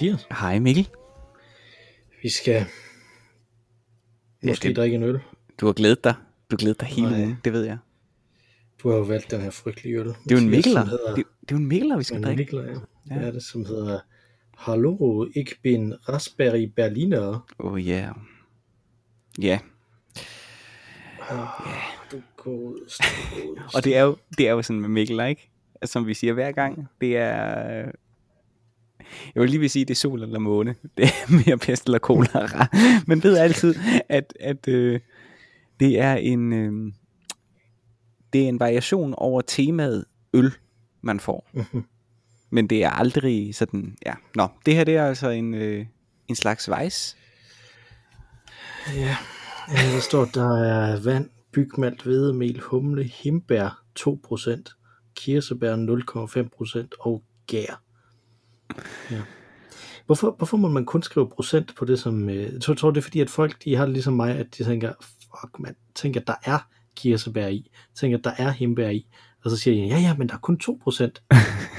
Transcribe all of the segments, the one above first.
Hej Mathias. Hej Mikkel. Vi skal måske det- drikke en øl. Du har glædet dig. Du har glædet dig hele Nej. ugen, det ved jeg. Du har jo valgt den her frygtelige øl. Det er jo en som hedder- Det, det er jo en Mikkeler, vi skal en drikke. Mikkeler, ja. Ja. Det er det, som hedder Hallo, ich bin Raspberry Berliner. Oh yeah. Ja, Du godeste, godeste. og det er jo, det er jo sådan med Mikkel, ikke? Som vi siger hver gang. Det er... Jeg vil lige vil sige, det er sol eller måne. Det er mere pest eller kolera. Men ved altid, at, at øh, det er en... Øh, det er en variation over temaet øl, man får. Mhm. Men det er aldrig sådan, ja. Nå, det her det er altså en, øh, en slags vejs. Ja, ja, der står, der er vand, bygmalt, hvedemel, humle, himbær 2%, kirsebær 0,5% og gær. Ja. Hvorfor, hvorfor må man kun skrive procent på det som... Øh, jeg tror, tror, det er fordi, at folk de har det ligesom mig, at de tænker, fuck man, tænker, der er kirsebær i, tænker, der er himbær i, og så siger de, ja ja, men der er kun 2%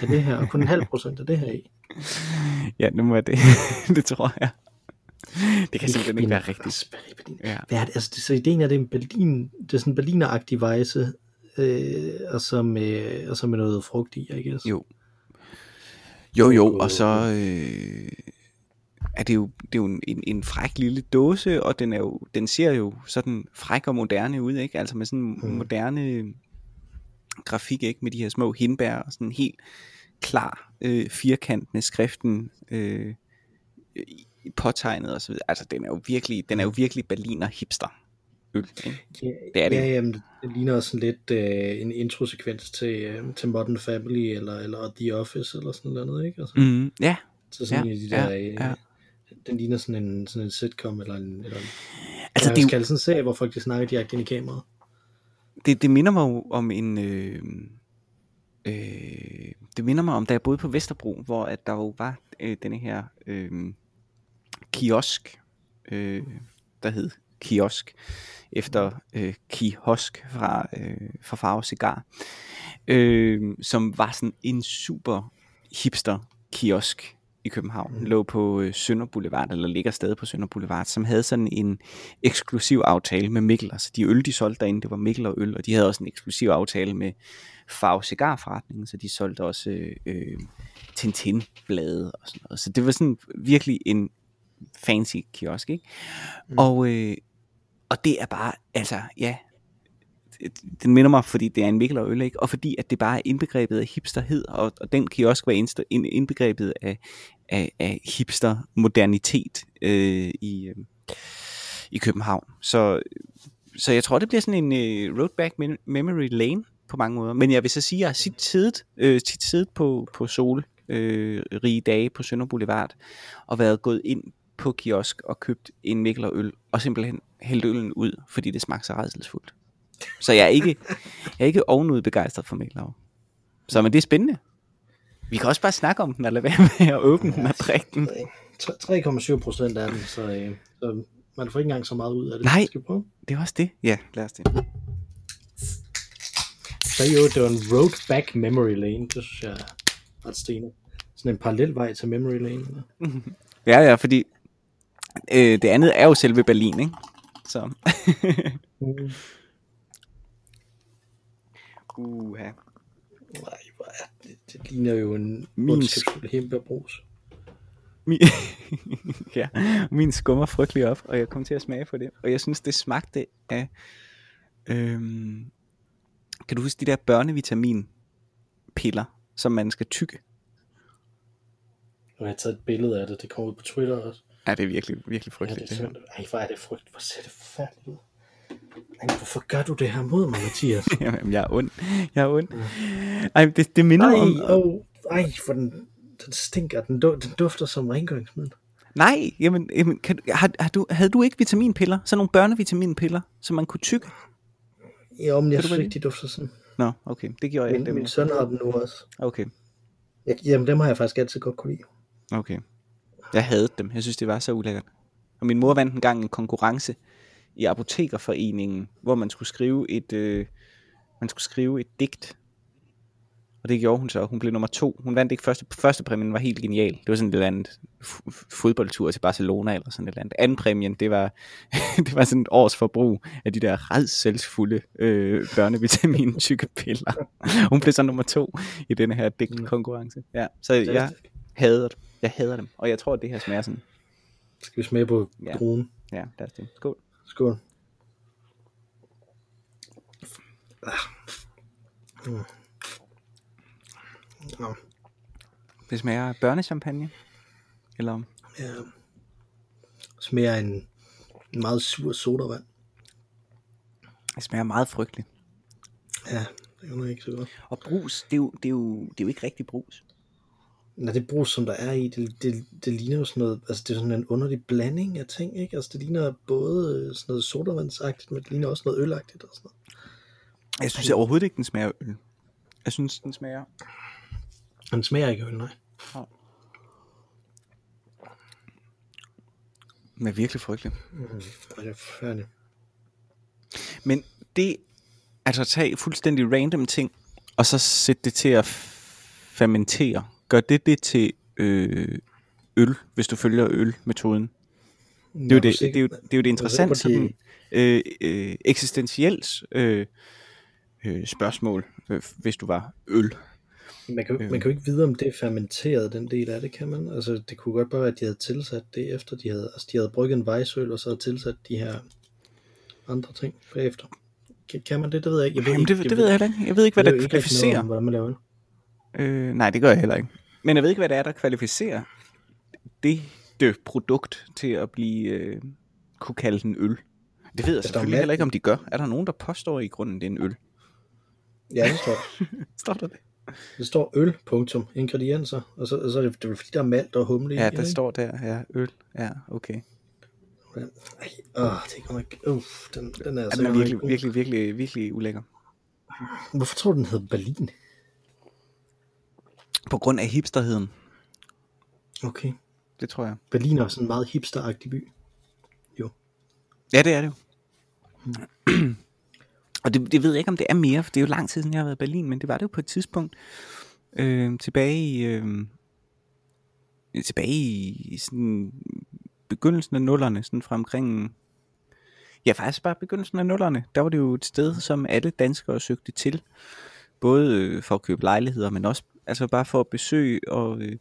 af det her, og kun en halv procent af det her i. Ja, nu jeg det. det tror jeg. Det kan simpelthen ikke være rigtigt. Ja. Hvad er det? Altså, det, så ideen er, det er en Berlin, det er sådan en berlineragtig vejse, øh, og, så med, og så med noget frugt i, I guess. Jo. Jo, jo, og så øh, er det jo, det er jo en, en, fræk lille dåse, og den, er jo, den ser jo sådan fræk og moderne ud, ikke? Altså med sådan en Mm. moderne grafik, ikke? Med de her små hindbær og sådan helt klar øh, firkant med skriften øh, i- påtegnet og så videre. Altså den er jo virkelig, den er jo virkelig Berliner hipster øl, ikke? Ja, Det er det. Ja, jamen, det, ligner også sådan lidt øh, en introsekvens til, øh, til Modern Family, eller, eller The Office, eller sådan noget, ikke? Altså, Mm, ja, så sådan ja, de der, ja, øh, ja. den ligner sådan en, sådan en sitcom, eller en, eller en altså det, er skal sådan en serie, hvor folk de snakker direkte ind i kameraet. det, det minder mig jo om en... Øh, øh, det minder mig om, da jeg boede på Vesterbro, hvor at der jo var øh, denne her øh, kiosk, øh, der hed kiosk, efter øh, kiosk fra, øh, fra Farve Cigar, øh, som var sådan en super hipster kiosk i København. Den lå på øh, Sønder Boulevard, eller ligger stadig på Sønder Boulevard, som havde sådan en eksklusiv aftale med Mikkel. Altså de øl, de solgte derinde, det var Mikkel og øl, og de havde også en eksklusiv aftale med Farve Cigarforretningen, så de solgte også øh, øh, Tintin-blade og sådan noget. Så det var sådan virkelig en fancy kiosk, ikke? Mm. Og, øh, og det er bare, altså, ja, den minder mig, fordi det er en Mikkel og øl, ikke? Og fordi, at det bare er indbegrebet af hipsterhed, og, og den kan jo også være indbegrebet af, af, af hipster-modernitet øh, i, øh, i København. Så, så jeg tror, det bliver sådan en øh, road back memory lane på mange måder. Men jeg vil så sige, at jeg har tit siddet, øh, tit siddet på, på sol øh, rige dage på Sønder Boulevard, og været gået ind på kiosk og købt en Mikkel og øl, og simpelthen hældt øllen ud, fordi det smagte så redselsfuldt. Så jeg er ikke, jeg er ikke ovenud begejstret for Mikkel og Så men det er spændende. Vi kan også bare snakke om den, og lade være med at åbne den og drikke den. 3,7 procent af den, så, øh, så man får ikke engang så meget ud af det. Nej. Skal prøve? Det er også det. Ja, lad os det. Så jo, det var en road back memory lane, det synes jeg er ret stenet. Sådan en parallel vej til memory lane. Eller? Ja, ja, fordi øh, det andet er jo selve Berlin, ikke? Så. Uha. Nej, hvor er det, det ligner jo en Min ondskabsfuld himbeerbrus. Min, ja, min skummer frygtelig op, og jeg kom til at smage på det. Og jeg synes, det smagte af... Øhm, kan du huske de der børnevitaminpiller, som man skal tykke? Og jeg har taget et billede af det, det kommer ud på Twitter også. Ja, det er virkelig, virkelig Ja, frygteligt. det det er synd. Ej, hvor er det frygt. Hvor ser det forfærdeligt ud. Ej, hvorfor gør du det her mod mig, Mathias? Jamen, jeg er ond. Jeg er ond. Ej, det, det minder Nej, om... oh, ej, for den, den stinker. Den, du, den dufter som rengøringsmiddel. Nej, jamen, jamen kan, har, har du, havde du ikke vitaminpiller? Sådan nogle børnevitaminpiller, som man kunne tykke? Jo, men jeg synes ikke, de dufter sådan. Nå, okay, det gjorde jeg. Min, Dem. min søn har dem nu også. Okay, Jeg, jamen, dem har jeg faktisk altid godt kunne lide. okay. Jeg havde dem. Jeg synes, det var så ulækkert. Og min mor vandt engang en konkurrence i Apotekerforeningen, hvor man skulle skrive et, øh, man skulle skrive et digt. Og det gjorde hun så. Hun blev nummer to. Hun vandt ikke første, første præmien, var helt genial. Det var sådan et eller andet fodboldtur til Barcelona eller sådan et eller andet. Anden præmien, det var, det var sådan et års forbrug af de der redselsfulde øh, børnevitamin tykke piller. Hun blev så nummer to i denne her digtkonkurrence. Ja, så jeg hader det. Jeg hader dem. Og jeg tror, at det her smager sådan. Skal vi smage på Ja. druen? Ja, lad os det. Skål. Skål. Ah. Mm. Det smager børnechampagne. Eller ja. Smager en, en meget sur sodavand. det smager meget frygteligt. Ja, det er jo ikke så godt. Og brus, det er jo, det er jo, det er jo ikke rigtig brus. Når det brus, som der er i, det, det, det ligner jo sådan noget, altså det er sådan en underlig blanding af ting, ikke? Altså det ligner både øh, sådan noget sodavandsagtigt, men det ligner også noget ølagtigt og sådan noget. Jeg synes overhovedet ikke, den smager øl. Jeg synes, den smager... Den smager ikke øl, nej. Den er virkelig frygtelig. Mm, det er forfærdeligt. Men det, altså at tage fuldstændig random ting, og så sætte det til at fermentere, gør det det til øh, øl, hvis du følger ølmetoden? Det er, jo det, det, er jo, det er jo det interessante sådan, øh, øh, eksistentielt øh, øh, spørgsmål, øh, hvis du var øl. Man kan, man kan jo ikke vide, om det er fermenteret, den del af det, kan man? Altså, det kunne godt bare være, at de havde tilsat det efter, de havde, altså, de havde brygget en vejsøl, og så havde tilsat de her andre ting bagefter. Kan, kan man det? Det ved jeg ikke. Jeg ved Jamen, ikke, det, det ved jeg ikke. Jeg ved ikke, hvad der noget kvalificerer. om, hvordan man laver. Øh, nej, det gør jeg heller ikke. Men jeg ved ikke, hvad det er, der kvalificerer det, det produkt til at blive, øh, kunne kalde den øl. Det ved jeg der selvfølgelig heller ikke, om de gør. Er der nogen, der påstår i grunden, det er en øl? Ja, det står, Står der det? det står øl, punktum, ingredienser, og så, og så er det, det er fordi, der er malt og humle Ja, i. der ikke? står der, ja, øl. Ja, okay. Ej, åh, det er godt nok, uff, den, den er Ja, altså den er virkelig, virkelig, virkelig, virkelig ulækker. Hvorfor tror du, den hedder Berlin? På grund af hipsterheden, Okay. det tror jeg. Berlin er sådan en meget hipsteragtig by. Ja, det er det jo. Og det, det ved jeg ikke, om det er mere, for det er jo lang tid siden, jeg har været i Berlin, men det var det jo på et tidspunkt øh, tilbage i, øh, tilbage i sådan begyndelsen af nullerne, sådan fra omkring, ja faktisk bare begyndelsen af nullerne, der var det jo et sted, som alle danskere søgte til, både øh, for at købe lejligheder, men også altså bare for at besøge, og, øh,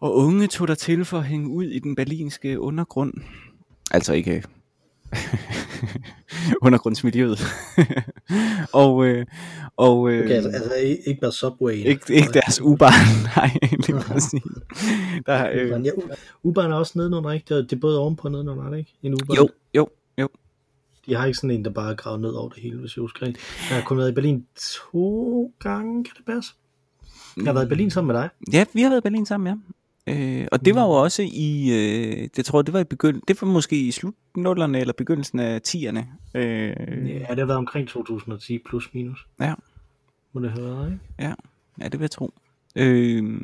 og unge tog der til for at hænge ud i den berlinske undergrund. Altså ikke undergrundsmiljøet. og øh, og øh, Okay, altså, altså ikke bare Subway. ikke, ikke deres U-bahn, nej, lige præcis. Der, øh, Øh. Ja, Uberen er også nedenunder, ikke? Det er, både ovenpå og nedenunder, er det ikke? En Uber. jo, jo, jo. De har ikke sådan en, der bare er gravet ned over det hele, hvis jeg husker rigtigt. Jeg har kun været i Berlin to gange, kan det passe? Jeg har været i Berlin sammen med dig. Ja, vi har været i Berlin sammen, ja. Øh, og det var jo også i, øh, det tror jeg, det var i begyndelsen, det var måske i slutnullerne eller begyndelsen af 10'erne. Øh, Ja, det har været omkring 2010 plus minus. Ja. Må det have været, ikke? Ja, ja, det vil jeg tro. Øh,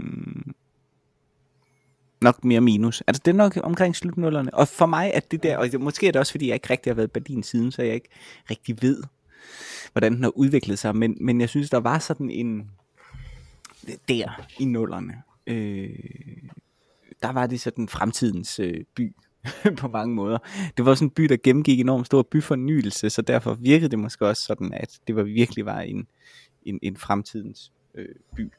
nok mere minus. Altså det er nok omkring slutnullerne. Og for mig er det der, og det, måske er det også fordi, jeg ikke rigtig har været i Berlin siden, så jeg ikke rigtig ved, hvordan den har udviklet sig. Men, men jeg synes, der var sådan en, der i nullerne, øh, der var det sådan fremtidens øh, by på mange måder. Det var sådan en by, der gennemgik enormt stor byfornyelse, så derfor virkede det måske også sådan, at det var virkelig var en, en, en fremtidens øh, by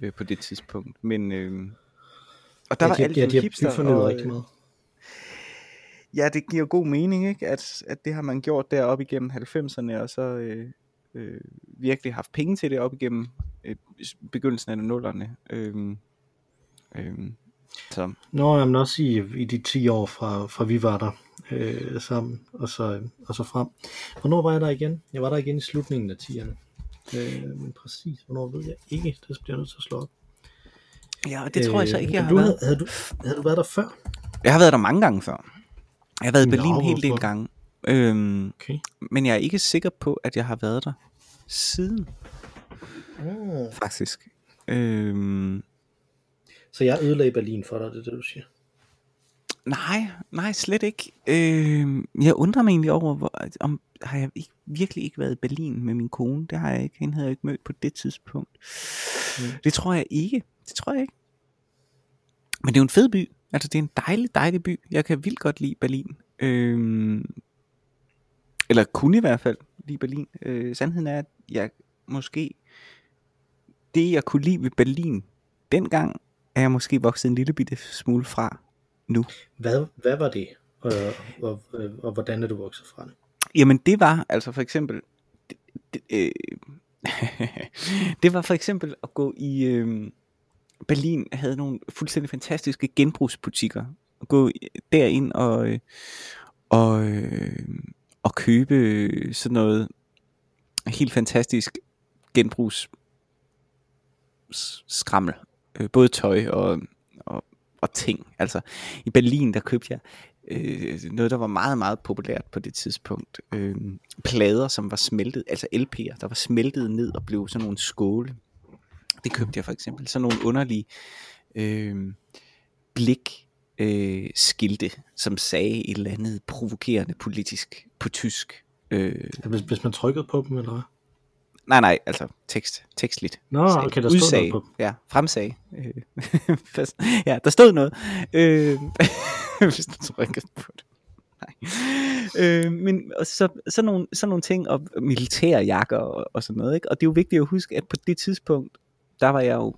øh, på det tidspunkt. Men øh, og der ja, var de, alle ja, de de har hipster byfornyet og, rigtig øh, meget. Ja, det giver god mening, ikke? At, at det har man gjort deroppe igennem 90'erne, og så øh, øh, virkelig haft penge til det op igennem øh, begyndelsen af nullerne. Øh, øh, så Nå, jamen også i, i de 10 år fra, fra vi var der øh, sammen, og så, og så frem. Hvornår var jeg der igen? Jeg var der igen i slutningen af 10'erne. Øh, men præcis, hvornår ved jeg ikke. Det bliver jeg nødt til at slå op. ja, og det tror jeg så ikke, jeg har Øh, du, været. Havde du, havde du været der før? Jeg har været der mange gange før. Jeg har været i Nå, Berlin en hel del gange. Øhm, Okay. men jeg er ikke sikker på, at jeg har været der siden, Mm. faktisk. Øhm, Så jeg ødelagde Berlin for dig, det er det, du siger. nej, nej, slet ikke. Øhm, jeg undrer mig egentlig over, hvor, om har jeg ikke virkelig ikke været i Berlin med min kone. Det har jeg ikke. Hende havde jeg ikke mødt på det tidspunkt. Mm. Det tror jeg ikke. Det tror jeg ikke. Men det er jo en fed by. Altså, det er en dejlig, dejlig by. Jeg kan vildt godt lide Berlin. Øhm, eller kunne i hvert fald lide Berlin. Øh, sandheden er, at jeg måske... Det, jeg kunne lide ved Berlin dengang, er jeg måske vokset en lille bitte smule fra nu. Hvad, hvad var det? Og, og, og, og hvordan er du vokset fra det? Jamen det var altså for eksempel det, det, øh, det var for eksempel at gå i øh, Berlin havde nogle fuldstændig fantastiske genbrugsbutikker at gå derind og øh, og at og købe sådan noget helt fantastisk genbrugs skrammel øh, både tøj og, og og ting altså i Berlin der købte jeg øh, noget, der var meget, meget populært på det tidspunkt. Øh, plader, som var smeltet, altså LP'er, der var smeltet ned og blev sådan nogle skåle. Det købte jeg for eksempel. Sådan nogle underlige øh, blik øh, skilte, som sagde et eller andet provokerende politisk på tysk. Øh, Hvis, hvis man trykkede på dem, eller hvad? nej, nej, altså tekst, tekstligt. Nå, Sag. okay, der stod Udsag. noget på dem. Ja, fremsag. Øh, ja, der stod noget. Øh, hvis du trykker på det. Nej. Øh, men og så, sådan, nogle, sådan nogle ting, og militære jakker og, og sådan noget. Ikke? Og det er jo vigtigt at huske, at på det tidspunkt, der var jeg jo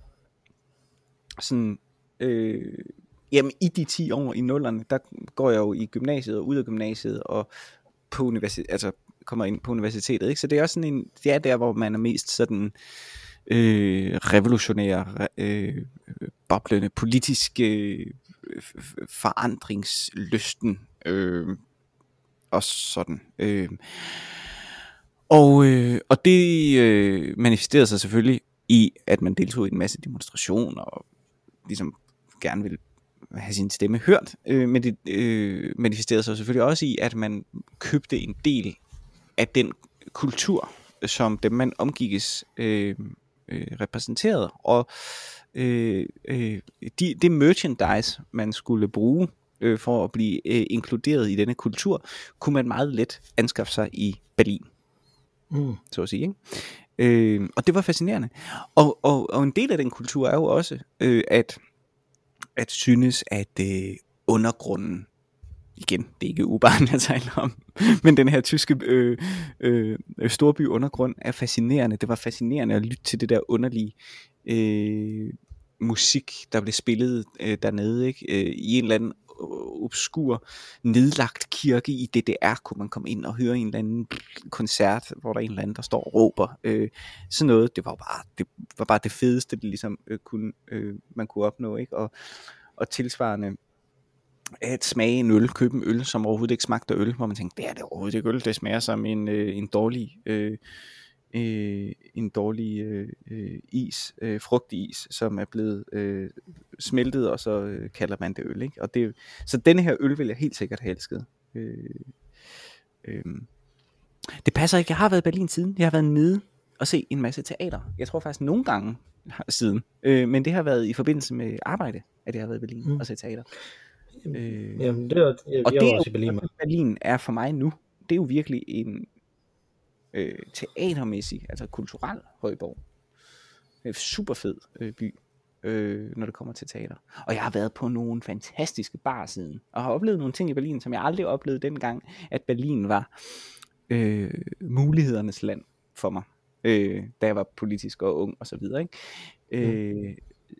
sådan, øh, jamen i de 10 år i nullerne, der går jeg jo i gymnasiet og ud af gymnasiet og på universitet, altså kommer ind på universitetet, ikke? Så det er også sådan en, det er der, hvor man er mest sådan øh, revolutionær, øh, boblende, politisk øh, forandringslysten øh, og sådan. Øh. Og, øh, og det øh, manifesterede sig selvfølgelig i, at man deltog i en masse demonstrationer og ligesom gerne ville have sin stemme hørt, øh, men det øh, manifesterede sig selvfølgelig også i, at man købte en del af den kultur, som dem man omgikkes øh, øh, repræsenterede, og øh, øh, de, det merchandise, man skulle bruge øh, for at blive øh, inkluderet i denne kultur, kunne man meget let anskaffe sig i Berlin Mm. så at sige. Ikke? Øh, og det var fascinerende. Og, og, og en del af den kultur er jo også øh, at, at synes, at øh, undergrunden, igen, det er ikke ubaren, jeg taler om, men den her tyske øh, øh, storby undergrund er fascinerende. Det var fascinerende at lytte til det der underlige øh, musik, der blev spillet øh, dernede, ikke? Øh, i en eller anden Øh, obskur nedlagt kirke i DDR, kunne man komme ind og høre en eller anden koncert, hvor der er en eller anden, der står og råber. Øh, sådan noget, det var bare det, var bare det fedeste, det ligesom øh, kunne, øh, man kunne opnå. Ikke? Og, og tilsvarende at smage en øl, købe en øl, som overhovedet ikke smagte øl, hvor man tænkte, det er det overhovedet ikke øl, det smager som en, øh, en dårlig øh, øh, en dårlig øh, øh, is, øh, frugtis, som er blevet øh, smeltet, og så øh, kalder man det øl. Ikke? Og det, så denne her øl vil jeg helt sikkert have elsket. Øh, øh. Det passer ikke, jeg har været i Berlin siden. Jeg har været nede og se en masse teater. Jeg tror faktisk nogle gange siden. Øh, men det har været i forbindelse med arbejde, at jeg har været i Berlin mm. og set teater. Øh, Jamen, det var, jeg, og jeg det var er også i jo, Berlin. Berlin er for mig nu, det er jo virkelig en øh, teatermæssig, altså kulturel højborg. Øh, super fed øh, by, øh, når det kommer til teater. Og jeg har været på nogle fantastiske bar siden, og har oplevet nogle ting i Berlin, som jeg aldrig oplevede dengang, at Berlin var øh, mulighedernes land for mig, øh, da jeg var politisk og ung og så videre. Ikke? Øh,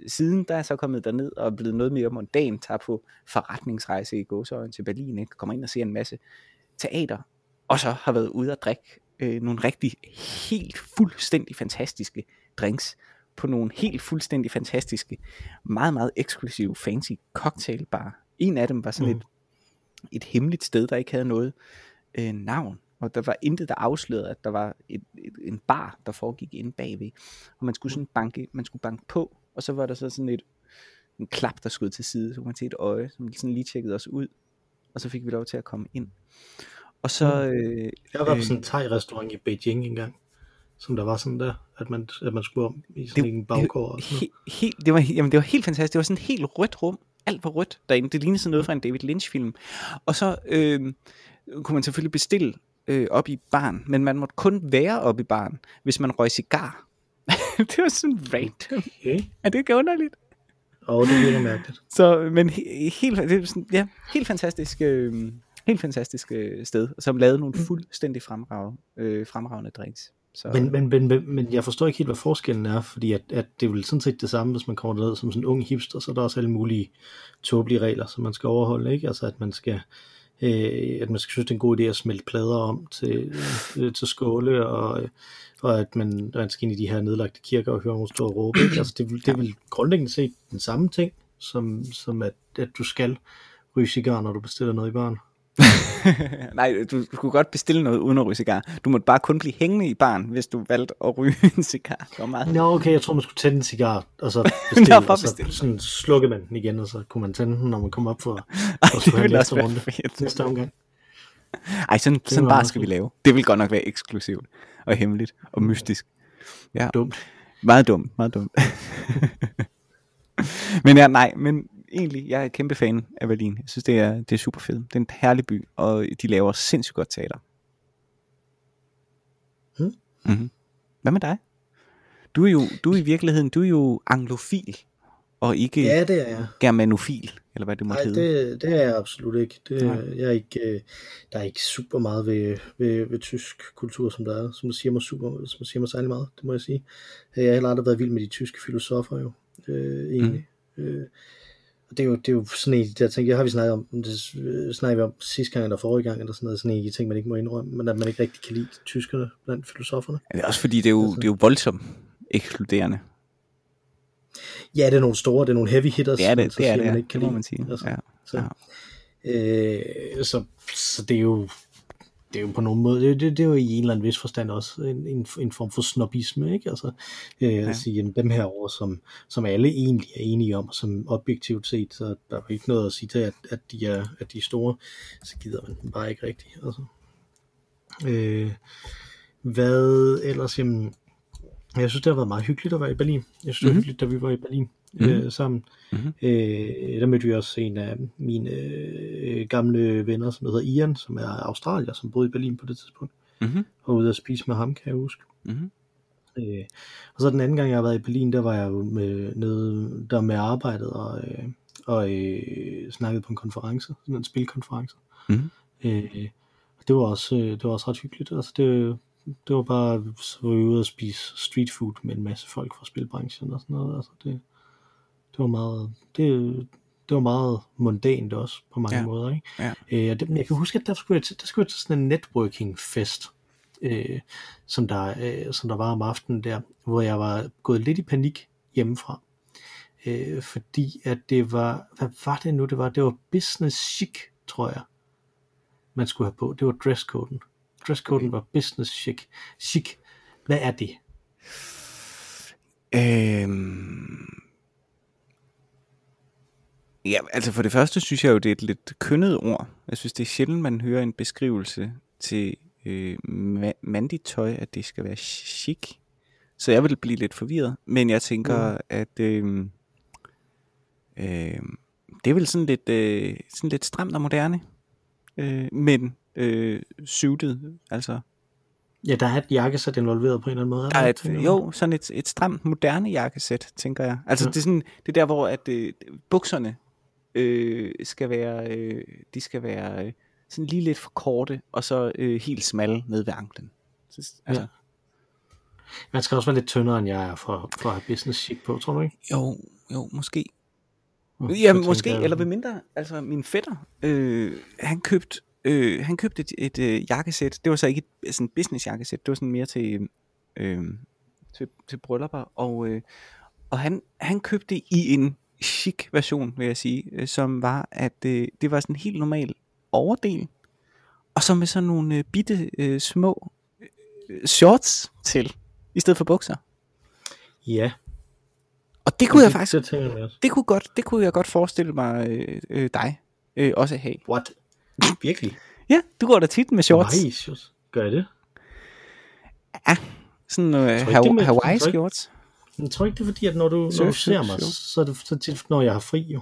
siden der er jeg så kommet derned og er blevet noget mere mondan, tager på forretningsrejse i Gåsøjen til Berlin, ikke? kommer ind og ser en masse teater, og så har været ude at drikke øh, nogle rigtig helt fuldstændig fantastiske drinks på nogle helt fuldstændig fantastiske, meget, meget eksklusive, fancy cocktailbar. En af dem var sådan mm. et, et hemmeligt sted, der ikke havde noget øh, navn, og der var intet, der afslørede, at der var et, et, en bar, der foregik inde bagved. Og man skulle sådan banke, man skulle banke på, og så var der så sådan et, en klap, der skød til side, så kunne man se et øje, som sådan lige tjekkede os ud, og så fik vi lov til at komme ind. Og så... Øh, Jeg var på sådan en thai-restaurant i Beijing engang, som der var sådan der, at man, at man skulle om i sådan Det- en baggård. Og sådan he, det, var, jamen, det var helt fantastisk. Det var sådan et helt rødt rum. Alt var rødt derinde. Det lignede sådan noget fra en David Lynch-film. Og så øh, kunne man selvfølgelig bestille øh, op i barn, men man måtte kun være op i barn, hvis man røg cigar. det var sådan random. Okay. Er det ikke underligt? Og det virker mærkeligt. Så, men he, helt, det er sådan, ja, helt fantastisk, øh, helt fantastisk øh, sted, som lavede nogle fuldstændig fremragende, øh, fremragende drinks. Så, Men, men, men, men, men jeg forstår ikke helt, hvad forskellen er, fordi at, at det er vel sådan set det samme, hvis man kommer derned som sådan en ung hipster, så er der også alle mulige tåbelige regler, som man skal overholde, ikke? Altså at man skal, øh, at man skal synes, det er en god idé at smelte plader om til, øh, til skåle, og, øh, og at man, man skal ind i de her nedlagte kirker og høre nogen stå og råbe, ikke? Altså det, det er vel grundlæggende set den samme ting, som, som at, at du skal ryge cigar, når du bestiller noget i baren. Nej, du, kunne godt bestille noget uden at ryge cigar. Du måtte bare kun blive hængende i barn, hvis du valgte at ryge en cigar. Det var meget. Nå, okay, jeg tror, man skulle tænde en cigar, og så bestille, Nå, og så bestille. sådan slukke man den igen, og så kunne man tænde den, når man kom op for, Ej, for det have være runde fedt. næste omgang. Ej, sådan, sådan var bare skal vi lave. Det vil godt nok være eksklusivt og hemmeligt og mystisk. Ja, Dumt. meget dumt, meget dumt. men ja, nej, men egentlig, jeg er kæmpe fan af Berlin. Jeg synes, det er, det er super fedt. Det er en herlig by, og de laver sindssygt godt teater. Mm. Mm-hmm. Hvad med dig? Du er jo du er i virkeligheden, du er jo anglofil, og ikke Ja, det er jeg. germanofil, eller hvad det må Nej, hedde. det, det er jeg absolut ikke. Det, Nej. jeg er ikke øh, der er ikke super meget ved, ved, ved tysk kultur, som der er, som siger mig super, som siger mig særlig meget, det må jeg sige. Jeg har heller aldrig været vild med de tyske filosofer jo, øh, egentlig. Mm. Øh, det er, jo, det er jo sådan en af de der ting, jeg har vi snakket om, det øh, snakker vi om sidste gang eller forrige gang, eller sådan noget, sådan en af de ting, man ikke må indrømme, men at man ikke rigtig kan lide tyskerne blandt filosoferne. Ja, det er også fordi, det er jo, Altså- det er jo voldsomt ekskluderende. Ja, det er nogle store, det er nogle heavy hitters, Det er det, så det er siger det, man ikke kan det lide. man sige. Altså, Ja. Så, Ja. øh, så, så det er jo det er jo på nogen måde, det, det, det er jo i en eller anden vis forstand også en, en, en form for snobisme, ikke? Altså, øh, ja. at sige, jamen, dem her over, som, som alle egentlig er enige om, som objektivt set, så der er jo ikke noget at sige til, at, at, de, er, at de er store, så gider man dem bare ikke rigtigt. Altså. Øh, hvad ellers, jamen, jeg synes, det har været meget hyggeligt at være i Berlin. Jeg synes, det var Mhm. hyggeligt, da vi var i Berlin Mhm. øh, sammen. Mhm. Øh, der mødte vi også en af mine øh, gamle venner, som hedder Ian, som er australier, som boede i Berlin på det tidspunkt. Mhm. Og ude at spise med ham, kan jeg huske. Mhm. Øh, og så den anden gang, jeg har været i Berlin, der var jeg jo med, nede der med arbejdet og, øh, og øh, snakkede på en konference, sådan en spilkonference. Mhm. Øh, det var også, øh, det var også ret hyggeligt. Altså det, det var bare, så var vi ude og spise street food med en masse folk fra spilbranchen og sådan noget. Altså det, det var meget, det, det var meget mundant også på mange Ja. måder. Ikke? Ja. Øh, og det, jeg kan huske, at der skulle jeg der skulle jeg til sådan en networking fest, øh, som, der, øh, som der var om aftenen der, hvor jeg var gået lidt i panik hjemmefra. Øh, fordi at det var, hvad var det nu, det var? Det var business chic, tror jeg, man skulle have på. Det var dresscoden. Dresscoden Okay. var business chic. Chic. Hvad er det? Øhm... Ja, altså for det første synes jeg jo, det er et lidt kønnet ord. Jeg synes, det er sjældent, man hører en beskrivelse til øh, ma- mandigt tøj, at det skal være chic. Så jeg vil blive lidt forvirret. Men jeg tænker, mm. at øh, øh, det er vel sådan lidt, øh, sådan lidt stramt og moderne. Øh, men øh, suited, altså Ja, der er et jakkesæt involveret på en eller anden måde. der er et, jo, sådan et, et stramt moderne jakkesæt, tænker jeg. Altså ja. det er sådan, det er der, hvor at øh, bukserne øh, skal være, øh, de skal være øh, sådan lige lidt for korte, og så øh, helt smalle ned ved anklen. Så, altså, Ja. Man skal også være lidt tyndere, end jeg er for, for at have business chic på, tror du ikke? Jo, jo, måske. Mm, Ja, måske, jeg- eller ved mindre, altså min fætter, øh, han købte, øh, han købte et, et øh, jakkesæt, det var så ikke et sådan business jakkesæt, det var sådan mere til, øh, til, til bryllupper, og, øh, og han, han købte det i en chic version, vil jeg sige, øh, som var, at øh, det var sådan en helt normal overdel, og så med sådan nogle øh, bitte øh, små øh, shorts til, i stedet for bukser. Ja. Og det kunne jeg det, faktisk Det jeg det kunne, godt, det kunne jeg godt forestille mig øh, øh, dig øh, også have. What? Virkelig? Ja, du går da tit med shorts. Nej. Gør jeg det? Sådan øh, ikke, er. Jeg tror ikke, det er fordi, at når du, når du ser mig, så er det så tit, når jeg har fri jo.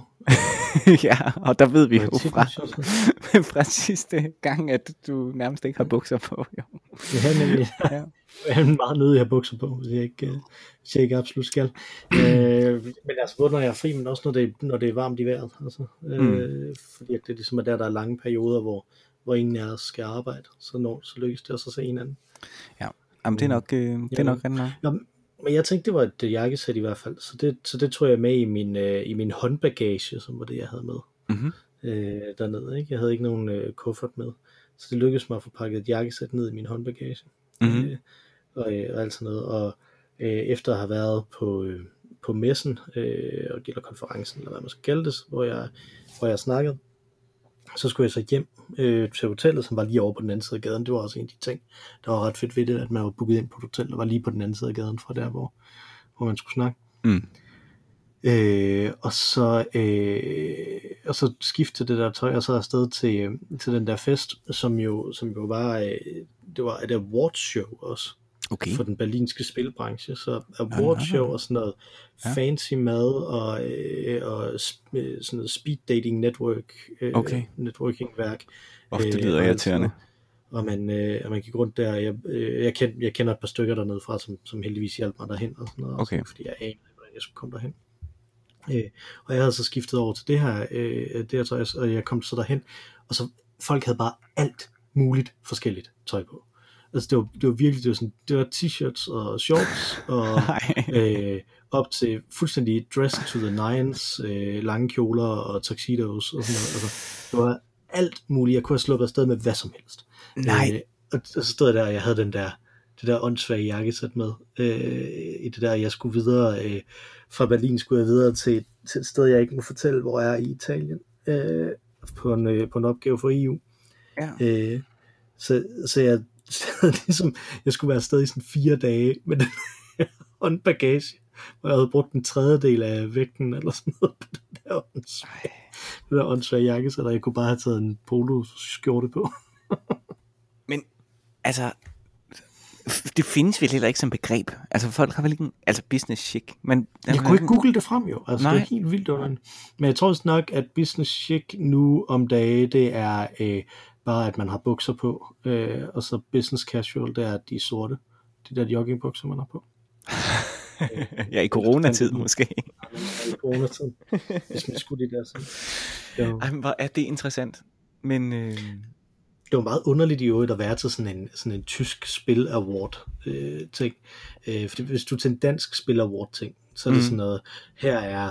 ja, og der ved vi jo fra, fra sidste gang, at du nærmest ikke har bukser på. Jo. Har nemlig Ja. jeg har meget nødig at have bukser på, hvis jeg ikke, øh, hvis jeg ikke absolut skal. øh, men altså både når jeg er fri, men også når det, når det er varmt i vejret. Altså, øh, Fordi at det ligesom er der, der er lange perioder, hvor, hvor ingen af os skal arbejde. Så, når, så lykkes det også at se hinanden. Jamen, det er nok, øh, det er Ja. nok rigtig nok. Nå, men jeg tænkte, det var et jakkesæt i hvert fald. Så det, så det tog jeg med i min, øh, i min håndbagage, som var det, jeg havde med Mm-hmm. øh, dernede. Ikke? Jeg havde ikke nogen øh, kuffert med. Så det lykkedes mig at få pakket et jakkesæt ned i min håndbagage. Mhm. Øh, og, øh, og alt sådan noget. Og øh, efter at have været på, øh, på messen, øh, og eller konferencen, eller hvad man skal kalde det, hvor jeg, hvor jeg snakkede, så skulle jeg så hjem øh, til hotellet, som var lige over på den anden side af gaden. Det var også en af de ting, der var ret fedt ved det, at man var booket ind på et hotel, der var lige på den anden side af gaden fra der, hvor, hvor man skulle snakke. Mm. Øh, og så øh, og så skifte det der tøj og så afsted til, til den der fest, som jo, som jo var øh, det var et awards show også Okay. for den berlinske spilbranche. Så awards show og sådan noget Ja. fancy mad og, øh, og øh, sådan noget speed dating network øh, Okay. networking værk. Åh, det Øh, lyder alt irriterende. sådan. Og man, øh, og man gik rundt der, jeg, øh, jeg, kend, jeg kender et par stykker dernede fra, som, som heldigvis hjalp mig derhen og sådan noget, Okay. også, fordi jeg anede hvordan jeg skulle komme derhen. Øh, og jeg havde så skiftet over til det her, øh, det her tøj, og jeg kom så derhen, og så folk havde bare alt muligt forskelligt tøj på. Altså det var, det var virkelig, det var, sådan, det var t-shirts og shorts, og øh, op til fuldstændig dress to the nines, øh, lange kjoler og tuxedos og sådan noget. Altså, det var alt muligt. Jeg kunne have sluppet afsted med hvad som helst. Nej. Øh, og, og så stod jeg der, og jeg havde den der, det der åndssvage jakkesæt med. Øh, I det der, jeg skulle videre, øh, fra Berlin skulle jeg videre til, til et sted, jeg ikke må fortælle, hvor jeg er i Italien. Øh, på, en, øh, på en opgave for EU. Ja. Øh, så, så jeg ligesom, jeg skulle være afsted i sådan fire dage med den her håndbagage, hvor jeg havde brugt en tredjedel af vægten eller sådan noget på den der åndssvage, det der åndssvage jakke, så der jeg kunne bare have taget en polo skjorte på. Men altså, det findes vel heller ikke som begreb. Altså folk har vel ikke en, altså business chic. Men Jeg kunne ikke google det frem jo, altså Nej. det er helt vildt under Men jeg tror også nok, at business chic nu om dage, det er øh, bare, at man har bukser på, øh, og så business casual, det er de sorte, de der joggingbukser, man har på. ja, i coronatid måske. i coronatiden, hvis man skulle det der sådan. Det var, Ej, men hvor er det interessant. Men øh, det var meget underligt i øvrigt at være til sådan en, sådan en tysk spil award øh, ting. Øh, fordi hvis du er til en dansk spil award ting, så er det Mm. sådan noget, her er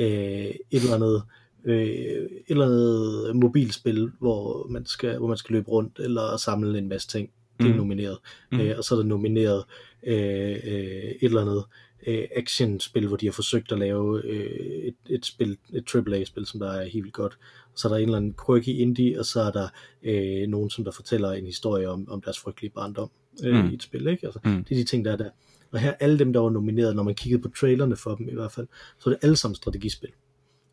øh, et eller andet øh, et eller andet mobilspil, hvor man skal, hvor man skal løbe rundt eller samle en masse ting. Det er Mm. nomineret. Mm. Øh, og så er der nomineret øh, øh, et eller andet øh, actionspil, hvor de har forsøgt at lave øh, et, et spil, et AAA-spil, som der er helt vildt godt. Så er der en eller anden quirky indie, og så er der øh, nogen, som der fortæller en historie om, om deres frygtelige barndom øh, Mm. i et spil. Ikke? Altså, Mm. Det er de ting, der er der. Og her, alle dem, der var nomineret, når man kiggede på trailerne for dem i hvert fald, så er det alle sammen strategispil.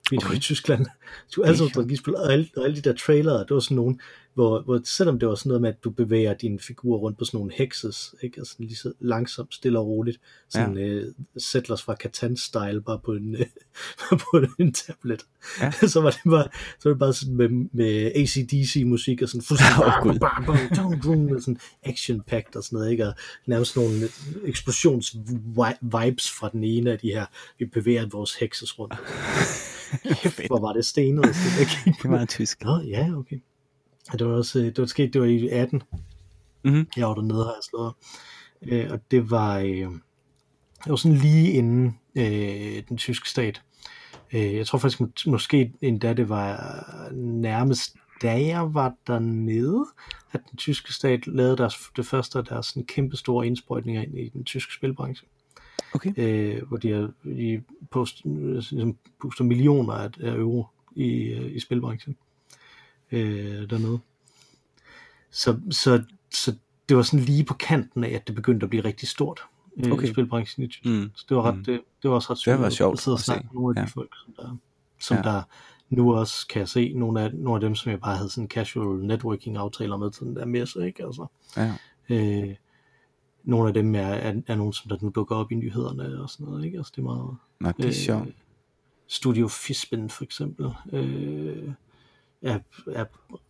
Fordi det var i Tyskland. Det var alle sammen strategispil, og alle, og alle de der trailere, det var sådan nogle, hvor, hvor selvom det var sådan noget med, at du bevæger din figur rundt på sådan nogle hexes, ikke? Altså lige så langsomt, stille og roligt, sådan ja. øh, Settlers fra Catan-style, bare på en, øh, på en tablet. Ja. så var det bare, så var det bare sådan med, med ACDC-musik og sådan fuldstændig dum, med sådan action-packed og sådan noget, ikke? Og nærmest nogle eksplosions-vibes fra den ene af de her, vi bevæger vores hexes rundt. fedt. Hvor var det stenet? Det meget tysk. Nå, ja, okay. Det var også, øh, det var sket, det var i 18, Mm-hmm. jeg var dernede, har jeg slået øh, og det var, øh, det var sådan lige inden øh, den tyske stat. Øh, jeg tror faktisk må, måske endda det var nærmest da jeg var dernede, at den tyske stat lavede deres, det første af deres sådan, kæmpe store indsprøjtninger ind i den tyske spilbranche Okay. øh, hvor de, har, de post, ligesom puster millioner af, af euro i, øh, i spilbranchen øh, dernede. Så, så, så det var sådan lige på kanten af, at det begyndte at blive rigtig stort øh, Okay. i spilbranchen i Tyskland. Mm. Så det var, ret, Mm. det, det var også ret Det sygt været at sjovt sidde og at snakke med nogle af de Ja. folk, som der, som Ja. der nu også kan jeg se nogle af, nogle af dem, som jeg bare havde sådan casual networking aftaler med til den der messe, ikke? Altså, Ja. øh, nogle af dem er, er, er nogle, som der nu dukker op i nyhederne og sådan noget, ikke? Altså det er meget... Nå, det er Øh, sjovt. Studio Fisben for eksempel, øh, er, er,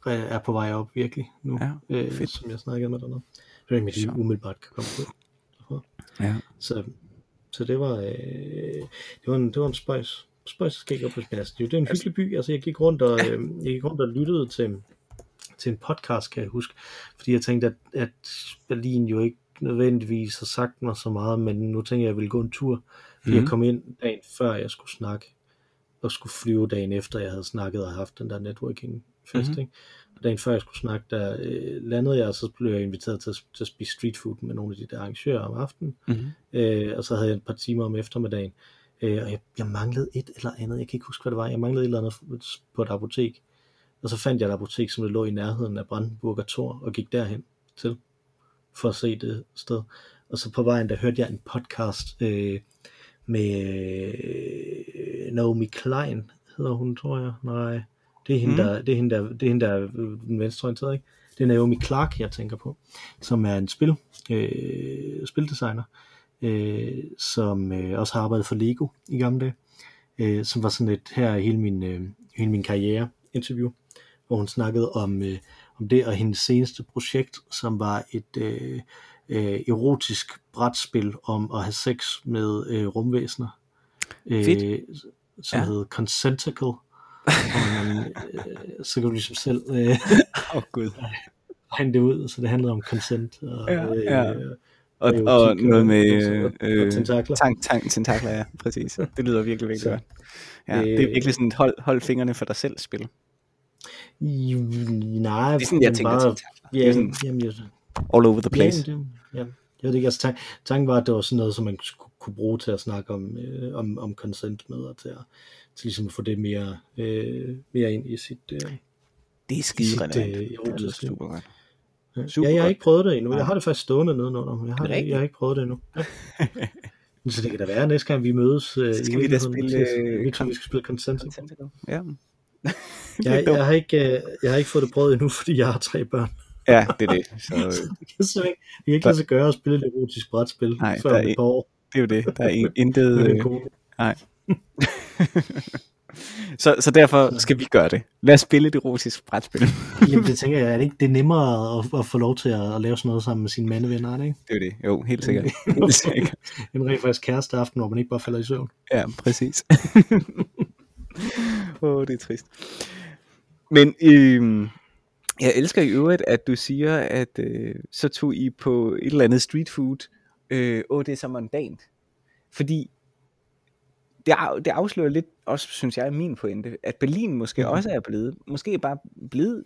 er på vej op virkelig nu, Ja, øh, fedt. som jeg snakkede med dernede. Det er ikke, mit umiddelbart kan komme på. Ja. Så, så det var, øh, det var en, det var en spøjs, spøjs skæg oplevelse. Det er en hyggelig by. Altså, jeg gik rundt og, øh, jeg gik rundt og lyttede til, til en podcast, kan jeg huske. Fordi jeg tænkte, at, at Berlin jo ikke nødvendigvis har sagt mig så meget, men nu tænkte jeg, at jeg ville gå en tur. Fordi Mhm. jeg kom ind dagen før, jeg skulle snakke, og skulle flyve dagen efter, jeg havde snakket og haft den der networking fest. Mhm. Ikke? Og dagen før jeg skulle snakke, der øh, landede jeg, og så blev jeg inviteret til, at- til at spise street food med nogle af de der arrangører om aftenen. Mm-hmm. Øh, og så havde jeg et par timer om eftermiddagen. Øh, og jeg, jeg manglede et eller andet, jeg kan ikke huske, hvad det var. Jeg manglede et eller andet på et apotek. Og så fandt jeg et apotek, som lå i nærheden af Brandenburger Tor, og gik derhen til, for at se det sted. Og så på vejen, der hørte jeg en podcast øh, med øh, Naomi Klein, hedder hun, tror jeg. Nej, det er hende, Mm. der, det er hende, der, det er hende, der er den venstreorienterede, ikke? Det er Naomi Clark, jeg tænker på, som er en spil, øh, spildesigner, øh, som øh, også har arbejdet for Lego i gamle dage, øh, som var sådan et her er hele min, øh, hele min karriere interview, hvor hun snakkede om, øh, om det og hendes seneste projekt, som var et øh, øh, erotisk brætspil om at have sex med øh, rumvæsener, øh, Fedt. Som Ja. ja. hed Consenticle. og man, øh, så kan du ligesom selv øh, oh, gud. regne det ud, så det handlede om consent og, Ja, øh, ja. Og, erotik og noget med og, og, øh, og tentakler. tank, tank, tentakler, ja, præcis. Det lyder virkelig, virkelig Så, godt. Ja, det er øh, virkelig sådan et hold, hold fingrene for dig selv spil. Nej, Det er sådan, jeg tænker bare, tentakler. Ja, er sådan jamen, jeg, all over the place. Ja, det, ja. Jeg ved ikke, altså tank, tanken var, at det var sådan noget, som man skulle kunne bruge til at snakke om, øh, om, om consent med, og til, at, til ligesom at få det mere, øh, mere ind i sit... Øh, Det er skide relevant. øh, Det erotiske. super godt. ja. Super ja, jeg har ikke prøvet det endnu. Jeg har det faktisk stående nedenunder, men jeg har, Er det jeg har ikke prøvet det endnu. Ja. Men så det kan da være, at næste gang vi mødes... Øh, Så skal i vi da spille, øh, vi tror, vi skal spille consent. Tentacle. Ja. Jeg, jeg, har ikke, øh, jeg har ikke fået det prøvet endnu, fordi jeg har tre børn. ja, det er det. Så, øh, Det kan så ikke, det kan ikke lade sig gøre at spille et erotisk brætspil Nej, før er et par år det er jo det. Der er in- intet... Øh, nej. så, så derfor skal vi gøre det. Lad os spille et erotisk brætspil. Jamen det tænker jeg, er det ikke det er nemmere at, at få lov til at, at lave sådan noget sammen med sine mandevenner, er det ikke? Det er det. Jo, helt sikkert. Helt sikkert. En rent faktisk kæreste aften, hvor man ikke bare falder i søvn. Ja, præcis. Åh, oh, det er trist. Men øhm, jeg elsker i øvrigt, at du siger, at øh, så tog I på et eller andet street food. Øh, åh, det er så mondant. Fordi det, det afslører lidt, også synes jeg, min pointe, at Berlin måske mm-hmm. også er blevet, måske bare blevet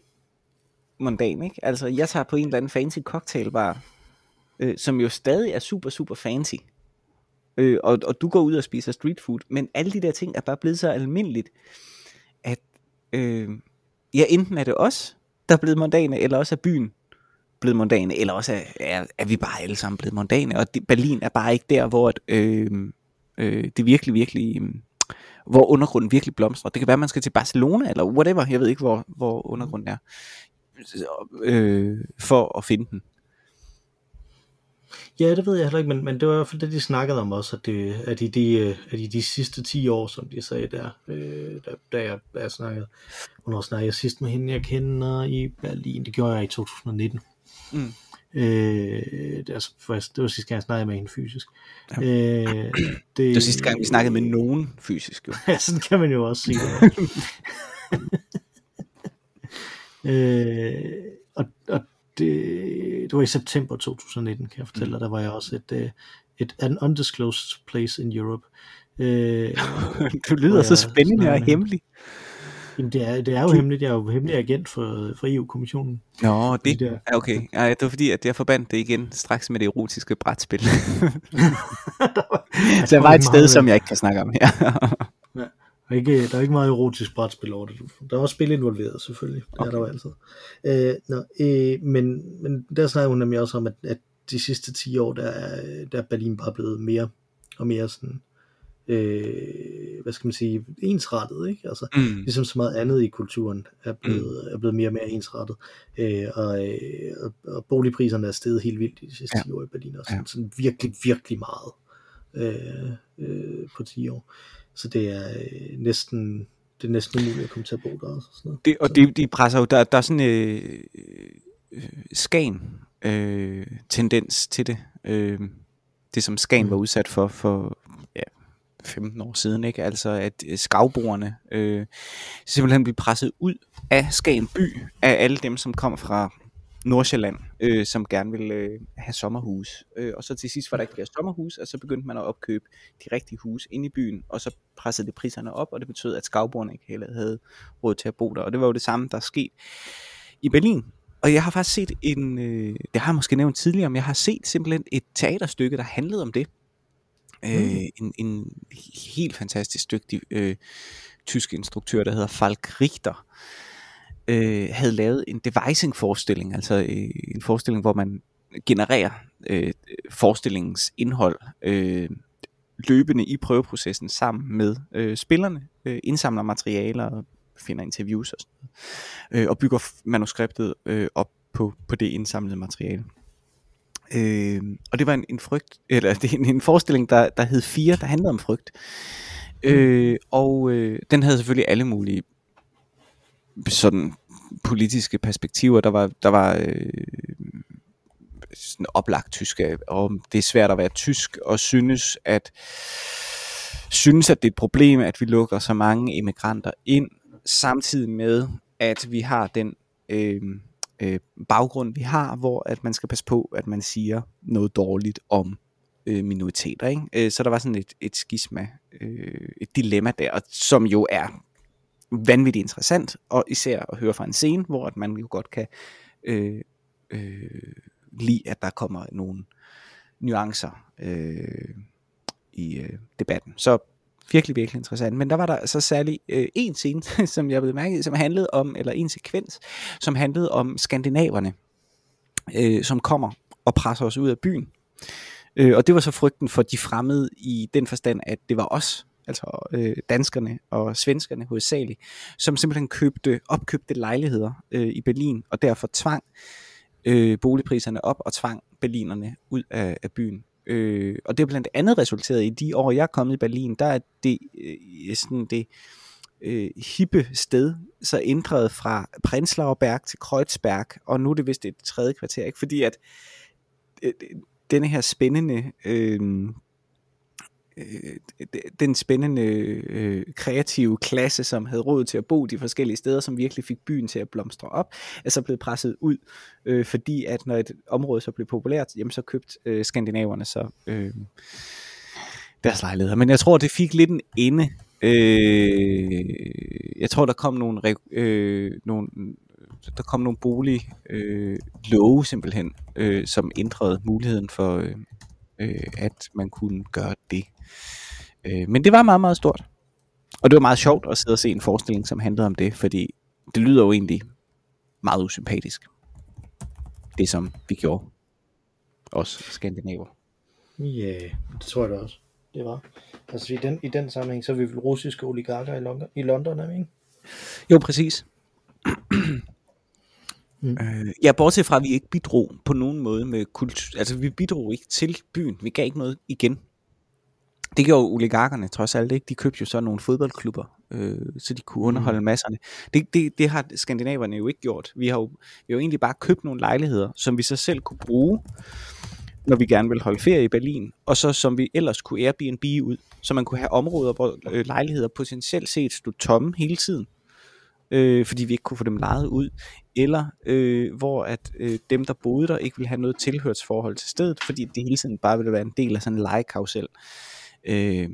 mondan, ikke? Altså, jeg tager på en eller anden fancy cocktailbar, øh, som jo stadig er super, super fancy. Øh, og, og du går ud og spiser street food, men alle de der ting er bare blevet så almindeligt, at øh, ja, enten er det os, der er blevet mondane, eller også er byen blevet mondane, eller også er, er, er vi bare alle sammen blevet mondane, og det, Berlin er bare ikke der, hvor at, øh, øh, det virkelig, virkelig, øhm, hvor undergrunden virkelig blomstrer. Det kan være, at man skal til Barcelona, eller whatever, jeg ved ikke, hvor, hvor undergrunden er, øh, for at finde den. Ja, det ved jeg heller ikke, men, men det var i hvert fald det, de snakkede om også, at, det, at, i de, øh, at i de sidste 10 år, som de sagde der, øh, da, da jeg, da jeg snakkede, hvornår snakkede jeg sidst med hende, jeg kender i Berlin, det gjorde jeg i 2019. Mm. Øh, det, er altså, først, det var sidste gang, jeg snakkede med hende fysisk. Ja. Øh, det, Det var sidste gang, vi snakkede med nogen fysisk, jo. Ja, sådan kan man jo også sige det. øh, og og det, det var i september 2019, kan jeg fortælle dig. Der var jeg også et, øh, et an undisclosed place in Europe. Øh, Du lyder så spændende og snakker med- hemmelig. Jamen det, er, det er jo hemmeligt. Jeg er jo hemmelig agent for, for EU-kommissionen. Nå, det De der- er okay. Ja, det var fordi, at jeg forbandt det igen straks med det erotiske brætspil. så jeg var et sted, som jeg ikke kan snakke om her. Der er, ikke, der er ikke meget erotisk brætspil over det. Der er også spil involveret, selvfølgelig. Det okay. er der jo altid. Øh, nå, øh, men, men der snakker hun nemlig også om, at, at de sidste 10 år, der er, der er Berlin bare blevet mere og mere sådan, øh, hvad skal man sige, ensrettet, ikke? Altså, Mm. ligesom så meget andet i kulturen er blevet, mm. er blevet mere og mere ensrettet. Øh, og, øh, og, og boligpriserne er steget helt vildt i de sidste Ja. 10 år i Berlin også. Ja. Ja. Sådan virkelig, virkelig meget øh, øh, på 10 år. Så det er øh, næsten det er næsten umuligt at komme til at bo der også. Og sådan noget. Det, og Så- det, de presser jo, der, der er sådan øh, øh, skan øh, tendens til det. Øh, det som Skagen var udsat for for ja, 15 år siden, ikke? Altså at øh, skavboerne øh, simpelthen blev presset ud af Skagen by af alle dem, som kom fra Nordsjælland, øh, som gerne ville øh, have sommerhus. Øh, og så til sidst var der ikke flere sommerhus, og så begyndte man at opkøbe de rigtige huse inde i byen, og så pressede det priserne op, og det betød, at skavboerne ikke heller havde råd til at bo der. Og det var jo det samme, der skete i Berlin. Og jeg har faktisk set en, øh, det har jeg måske nævnt tidligere, men jeg har set simpelthen et teaterstykke, der handlede om det. Mm. Øh, en, en helt fantastisk dygtig øh, tysk instruktør, der hedder Falk Richter, øh, havde lavet en devising-forestilling, altså øh, en forestilling, hvor man genererer øh, forestillingens indhold øh, løbende i prøveprocessen sammen med øh, spillerne, øh, indsamler materialer og finder interviews og sådan noget, øh, og bygger manuskriptet øh, op på, på det indsamlede materiale. Øh, og det var en, en frygt, eller det er en, en forestilling, der, der hed Fire, der handlede om frygt. Øh, og øh, den havde selvfølgelig alle mulige sådan politiske perspektiver. Der var, der var øh, sådan oplagt tysk, af, og det er svært at være tysk og synes, at synes, at det er et problem, at vi lukker så mange immigranter ind, samtidig med, at vi har den øh, øh, baggrund, vi har, hvor at man skal passe på, at man siger noget dårligt om øh, minoriteter. Ikke? Øh, så der var sådan et, et skisma, øh, et dilemma der, som jo er vanvittigt interessant, og især at høre fra en scene, hvor at man jo godt kan øh, øh, lide, at der kommer nogle nuancer øh, i øh, debatten. Så virkelig, virkelig interessant. Men der var der så særlig øh, en scene, som jeg blev mærket, som handlede om, eller en sekvens, som handlede om skandinaverne, øh, som kommer og presser os ud af byen. Øh, og det var så frygten for de fremmede i den forstand, at det var os, altså øh, danskerne og svenskerne hovedsageligt, som simpelthen købte, opkøbte lejligheder øh, i Berlin, og derfor tvang øh, boligpriserne op og tvang berlinerne ud af, af byen. Øh, og det er blandt andet resulteret i de år, jeg er kommet i Berlin, der er det øh, sådan det øh, hippe sted så ændret fra Prenzlauer Berg til Kreuzberg, og nu er det vist et tredje kvarter, ikke? fordi at øh, denne her spændende øh, øh, Øh, den spændende øh, kreative klasse, som havde råd til at bo de forskellige steder, som virkelig fik byen til at blomstre op, er så blevet presset ud, øh, fordi at når et område så blev populært, jamen så købte øh, skandinaverne så øh, deres lejligheder. Men jeg tror, det fik lidt en ende. Øh, jeg tror, der kom nogle, øh, nogle der kom nogle bolig øh, love simpelthen, øh, som ændrede muligheden for, øh, øh, at man kunne gøre det. Øh, men det var meget, meget stort. Og det var meget sjovt at sidde og se en forestilling, som handlede om det, fordi det lyder jo egentlig meget usympatisk. Det som vi gjorde. Os skandinaver. Ja, yeah, det tror jeg da også. Det var. Altså i den, i den sammenhæng, så er vi vel russiske oligarker i London, i London er vi ikke? Jo, præcis. Mm. Øh, ja, bortset fra, at vi ikke bidrog på nogen måde med kultur. Altså, vi bidrog ikke til byen. Vi gav ikke noget igen. Det gjorde oligarkerne trods alt ikke. De købte jo så nogle fodboldklubber, øh, så de kunne underholde mm. masserne. Det, det, det har skandinaverne jo ikke gjort. Vi har jo, vi har jo egentlig bare købt nogle lejligheder, som vi så selv kunne bruge, når vi gerne vil holde ferie i Berlin, og så som vi ellers kunne Airbnb ud, så man kunne have områder, hvor øh, lejligheder potentielt set stod tomme hele tiden, øh, fordi vi ikke kunne få dem lejet ud, eller øh, hvor at øh, dem, der boede der, ikke ville have noget tilhørsforhold til stedet, fordi det hele tiden bare ville være en del af sådan en legekarusel. Øh, Øh,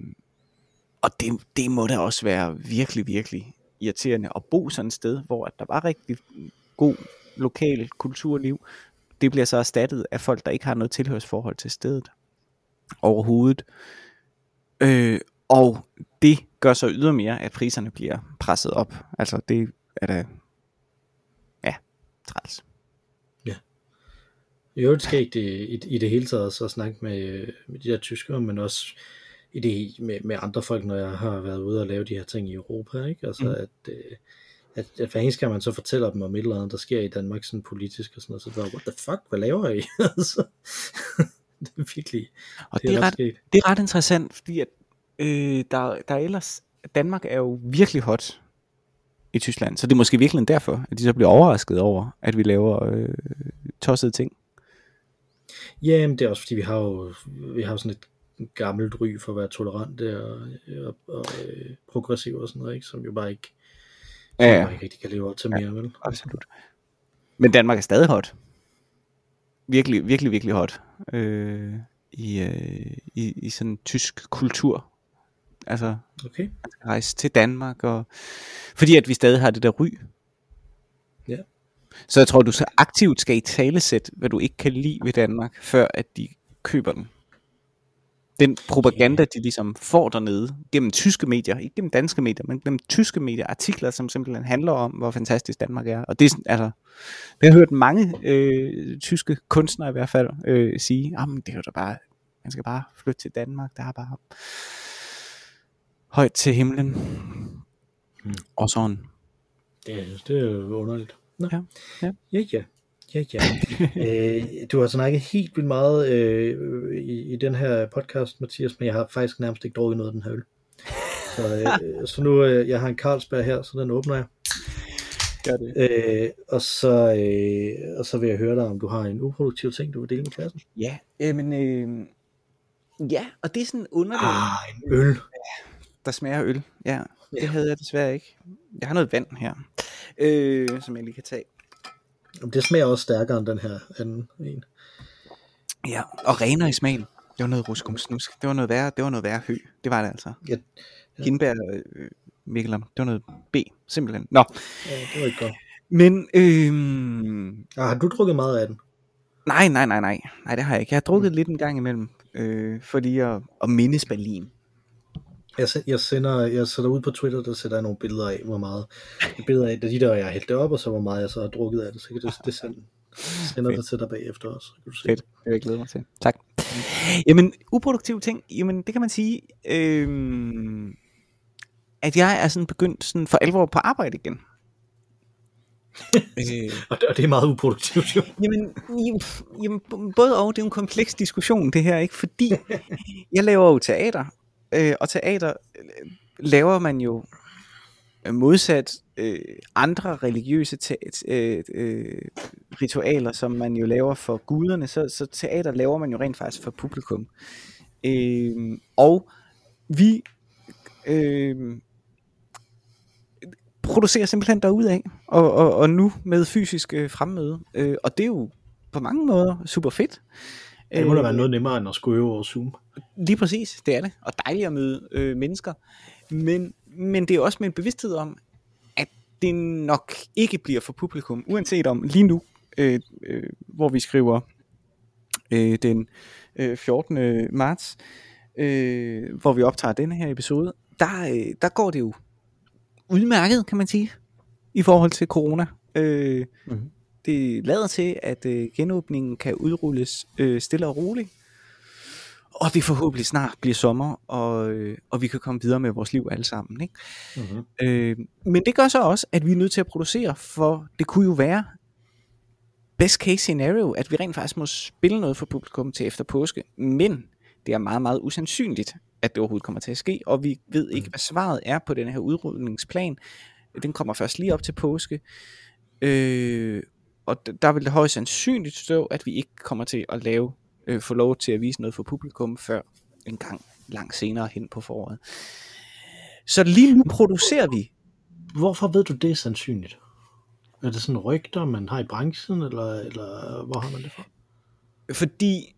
og det, det må da også være virkelig, virkelig irriterende at bo sådan et sted, hvor at der var rigtig god lokal kulturliv. Det bliver så erstattet af folk, der ikke har noget tilhørsforhold til stedet overhovedet. Øh, og det gør så ydermere, at priserne bliver presset op. Altså det er da, ja, træls. I øvrigt skægt i, i, i det hele taget så snakke med, med de der tyskere, men også i det med, med andre folk, når jeg har været ude og lave de her ting i Europa, ikke? Altså, Mm. at, øh, at, at hver eneste gang man så fortæller dem om et eller andet, der sker i Danmark, sådan politisk og sådan noget, så er bare, what the fuck, hvad laver I? altså, det er virkelig, Og det er, det er, ret ret, sket. det er ret interessant, fordi at, øh, der, der er ellers, Danmark er jo virkelig hot i Tyskland, så det er måske virkelig derfor, at de så bliver overrasket over, at vi laver øh, tossede ting. Ja, men det er også fordi, vi har jo vi har jo sådan et gammelt ry for at være tolerante og, og, og øh, progressive og sådan noget, ikke? som jo bare ikke, Ja, ja, ja. bare ikke rigtig kan leve op til mere, vel? Absolut. Men Danmark er stadig hot. Virkelig, virkelig, virkelig hot. Øh, i, øh, i, I sådan tysk kultur. Altså, Okay. rejse til Danmark, og fordi at vi stadig har det der ry. Ja. Så jeg tror, du så aktivt skal i talesæt, hvad du ikke kan lide ved Danmark, før at de køber den. Den propaganda, de ligesom får dernede, gennem tyske medier, ikke gennem danske medier, men gennem tyske medier, artikler, som simpelthen handler om, hvor fantastisk Danmark er. Og det er altså, det har hørt mange øh, tyske kunstnere i hvert fald øh, sige, ah, men det er jo da bare, man skal bare flytte til Danmark, der er bare højt til himlen. Mm. Og sådan. Det, er- det er underligt. Nå. Ja, ja. Ja, ja. Ja, ja. øh, du har snakket helt vildt meget øh, i, i den her podcast, Mathias, men jeg har faktisk nærmest ikke drukket noget af den her øl. Så, øh, så nu, øh, jeg har en Carlsberg her, så den åbner jeg. Gør det. Øh, og, så, øh, og så vil jeg høre dig, om du har en uproduktiv ting, du vil dele med klassen. Ja, men øh, ja, og det er sådan underligt, ah. En øl. der smager øl. Ja, det Ja. havde jeg desværre ikke. Jeg har noget vand her, øh, som jeg lige kan tage. Det smager også stærkere end den her anden en. Ja, og renere i smagen. Det var noget ruskum snusk. Det var noget værre, det var noget værre hø. Det var det altså. Ja. Ja. Hindbær, øh, Mikkelam. Det var noget B, simpelthen. Nå, Ja, det var ikke godt. men øh, Ah, har du drukket meget af den? nej, nej, nej, nej. Nej, det har jeg ikke. Jeg har drukket lidt en gang imellem, øh, fordi at, at mindes Berlin. Jeg, se- jeg, sender, jeg sætter ud på Twitter, der sætter jeg nogle billeder af, hvor meget et billeder af, de der, jeg har hældt det op, og så hvor meget jeg så har drukket af det, så kan det, det sende, sender det til dig bagefter også. Så kan du se. Fedt. Det vil jeg glæde mig til. Tak. Jamen, uproduktive ting, jamen det kan man sige, øh, at jeg er sådan begyndt sådan for alvor på arbejde igen. øh, Og, det, er meget uproduktivt jo. jamen, jamen, både og, det er en kompleks diskussion det her, ikke? Fordi jeg laver jo teater, øh, og teater øh, laver man jo modsat øh, andre religiøse te- øh, øh, ritualer, som man jo laver for guderne, så, så teater laver man jo rent faktisk for publikum. Øh, og vi øh, producerer simpelthen derudad, og, og, og nu med fysisk øh, fremmøde. Øh, og det er jo på mange måder super fedt. Det må da Øh, være noget nemmere end at skulle øve over Zoom. Lige præcis, det er det. Og dejligt at møde øh, mennesker. Men, men det er også med en bevidsthed om, at det nok ikke bliver for publikum, uanset om lige nu, øh, øh, hvor vi skriver øh, den øh, 14. marts, øh, hvor vi optager denne her episode, der, øh, der går det jo udmærket, kan man sige, i forhold til corona. Øh, Mhm. Det lader til, at øh, genåbningen kan udrulles øh, stille og roligt, og det forhåbentlig snart bliver sommer, og, øh, og vi kan komme videre med vores liv alle sammen. Ikke? Mm-hmm. Øh, men det gør så også, at vi er nødt til at producere, for det kunne jo være best case scenario, at vi rent faktisk må spille noget for publikum til efter påske, men det er meget, meget usandsynligt, at det overhovedet kommer til at ske, og vi ved ikke, hvad svaret er på den her udrulningsplan. Den kommer først lige op til påske, øh, og der vil det højst sandsynligt stå, at vi ikke kommer til at lave, øh, få lov til at vise noget for publikum før en gang langt senere hen på foråret. Så lige nu producerer vi Hvorfor ved du, det er sandsynligt? Er det sådan rygter, man har i branchen, eller, eller hvor har man det fra? Fordi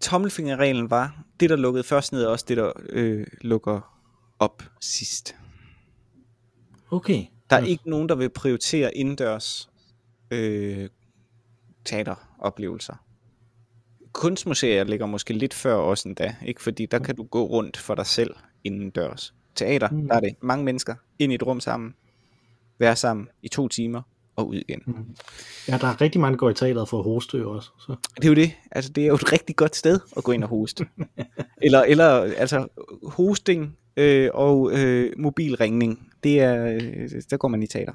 tommelfingerreglen var, det der lukkede først ned, er også det der øh, lukker op sidst. Okay. Der er Ja. ikke nogen, der vil prioritere indendørs øh, teateroplevelser. Kunstmuseer ligger måske lidt før også endda, ikke? fordi der kan du gå rundt for dig selv indendørs. Teater, Mm. der er det mange mennesker ind i et rum sammen, være sammen i to timer, og ud igen. Mm. Ja, der er rigtig mange, der går i teateret for at hoste jo også. Så. Det er jo det. Altså, det er jo et rigtig godt sted at gå ind og hoste. eller, eller altså, hosting øh, og øh, mobilringning, det er, øh, der går man i teater.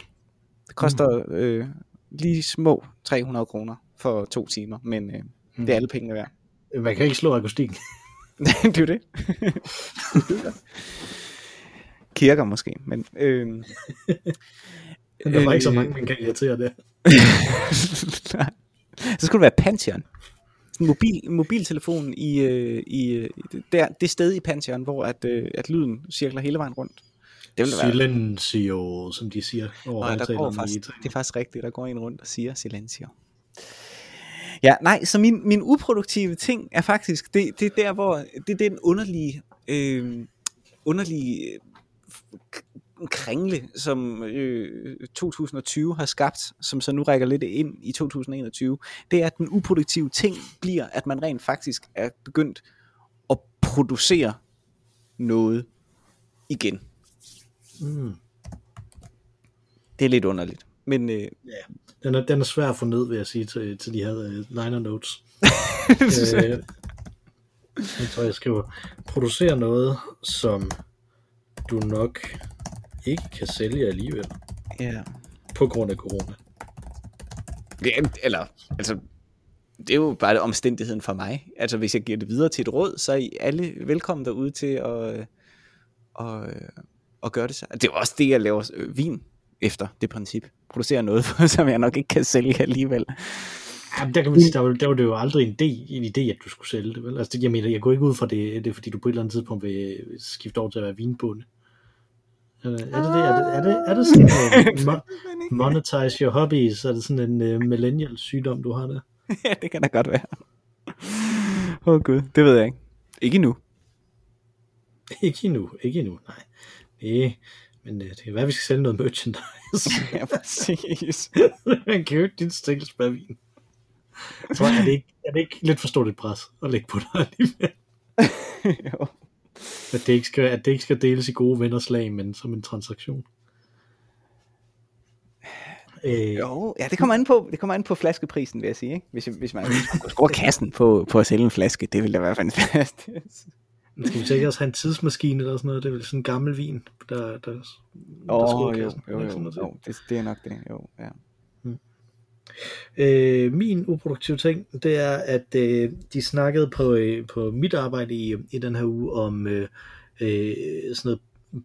Det koster øh, lige små 300 kroner for to timer, men øh, mm. det er alle pengene værd. Man kan ikke slå akustikken. det er jo det. Kirker måske, men... Øh, men der var ikke så mange, man kan irritere det. så skulle det være Pantheon. Mobil, mobiltelefonen i, øh, i der, det sted i Pantheon, hvor at, øh, at lyden cirkler hele vejen rundt. Det vil være... Silencio, som de siger. Over Nej, der går faktisk, det er faktisk rigtigt, der går en rundt og siger silencio. Ja, nej, så min, min uproduktive ting er faktisk, det, det er der, hvor, det er den underlige, øh, underlige kringle, som øh, 2020 har skabt, som så nu rækker lidt ind i 2021, det er, at den uproduktive ting bliver, at man rent faktisk er begyndt at producere noget igen. Mm. Det er lidt underligt. Men, øh, ja, den er, den er svær at få ned, vil jeg sige, til, til de her uh, liner notes. øh, jeg tror, jeg skriver, producere noget, som du nok ikke kan sælge alligevel. Ja. På grund af corona. Ja, eller, altså, det er jo bare omstændigheden for mig. Altså, hvis jeg giver det videre til et råd, så er I alle velkommen derude til at, at, at gøre det så. Det er også det, jeg laver øh, vin efter, det princip. Producere noget, som jeg nok ikke kan sælge alligevel. Jamen, der kan man sige, der var, der var det jo aldrig en idé, en idé, at du skulle sælge det, vel? Altså, det, jeg mener, jeg går ikke ud fra det, det er fordi, du på et eller andet tidspunkt vil skifte over til at være vinbonde. Er det det? Er det, er det, er det sådan uh, monetize your hobbies? Er det sådan en uh, millennial sygdom, du har der? ja, det kan da godt være. Åh oh, gud, det ved jeg ikke. Ikke endnu. ikke endnu, ikke endnu, nej. Nej, men uh, det kan være, at vi skal sælge noget merchandise. ja, præcis. Man kan jo ikke din stikkelsbærvin. Så er det, ikke, er det ikke lidt for stort et pres at lægge på dig alligevel? jo. At det, ikke skal, at det ikke skal deles i gode venners lag, men som en transaktion. Øh, jo, ja, det kommer an på, det kommer an på flaskeprisen, vil jeg sige. Ikke? Hvis, hvis man skulle score kassen på, på at sælge en flaske, det ville da være fantastisk. Skal vi så ikke også have en tidsmaskine eller sådan noget? Det er vel sådan en gammel vin, der, der, der oh, jo, kassen. Jo, jo, jo, jo. Det, det er nok det, jo, ja. Øh, min uproduktive ting, det er, at øh, de snakkede på, øh, på mit arbejde i, i den her uge om øh, øh, sådan noget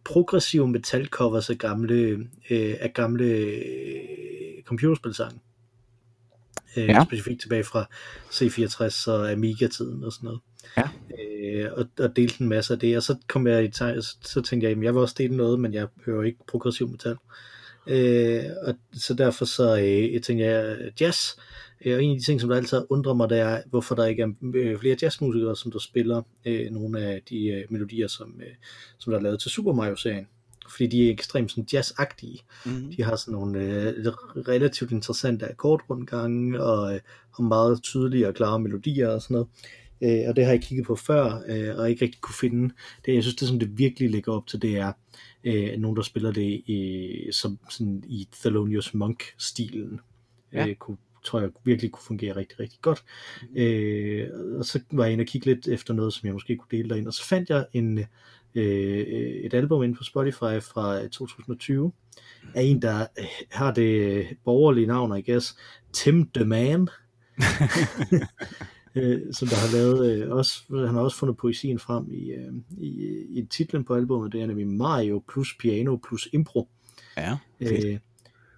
progressive metalcovers af gamle, øh, af gamle øh, computerspilsange. Øh, ja. Specifikt tilbage fra C64 og Amiga-tiden og sådan noget. Ja. Øh, og, og delte en masse af det, og så kom jeg i så tænkte jeg, at jeg vil også dele noget, men jeg hører ikke progressiv metal. Øh, og så derfor så øh, jeg tænker jeg jazz. Øh, og en af de ting, som der altid undrer mig, det er, hvorfor der ikke er øh, flere jazzmusikere, som der spiller øh, nogle af de øh, melodier, som, øh, som der er lavet til Super Mario-serien. Fordi de er ekstremt sådan jazzagtige. Mm. De har sådan nogle øh, relativt interessante akkordrundgange, og, øh, og meget tydelige og klare melodier og sådan noget øh, og det har jeg kigget på før, øh, og ikke rigtig kunne finde. Det, jeg synes, det som det virkelig ligger op til, det er øh, nogen, der spiller det i, som, sådan, i Thelonious Monk-stilen. Ja. Øh, kunne, tror jeg virkelig kunne fungere rigtig, rigtig godt. Mm. Øh, og så var jeg inde og kigge lidt efter noget, som jeg måske kunne dele derinde, og så fandt jeg en, øh, et album inde på Spotify fra 2020, af en, der øh, har det borgerlige navn, I guess, Tim the Man. øh, som der har lavet øh, også, han har også fundet poesien frem i, øh, i, i titlen på albumet, det er nemlig Mario plus piano plus impro. Ja, øh,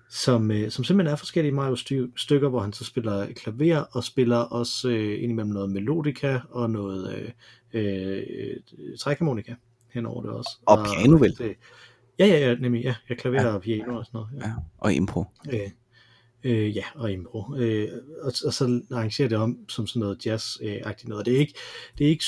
som, øh, som simpelthen er forskellige Mario stykker, hvor han så spiller klaver og spiller også øh, indimellem noget melodika og noget øh, øh, trækharmonika henover det også. Og, og piano vel? Det, ja, ja, ja, nemlig, ja, ja klaver ja. og piano og sådan noget. Ja, ja og impro. Øh, Øh, ja, og impro. Øh, og, og så arrangerer det om som sådan noget jazz-agtigt noget. Det er ikke, det er ikke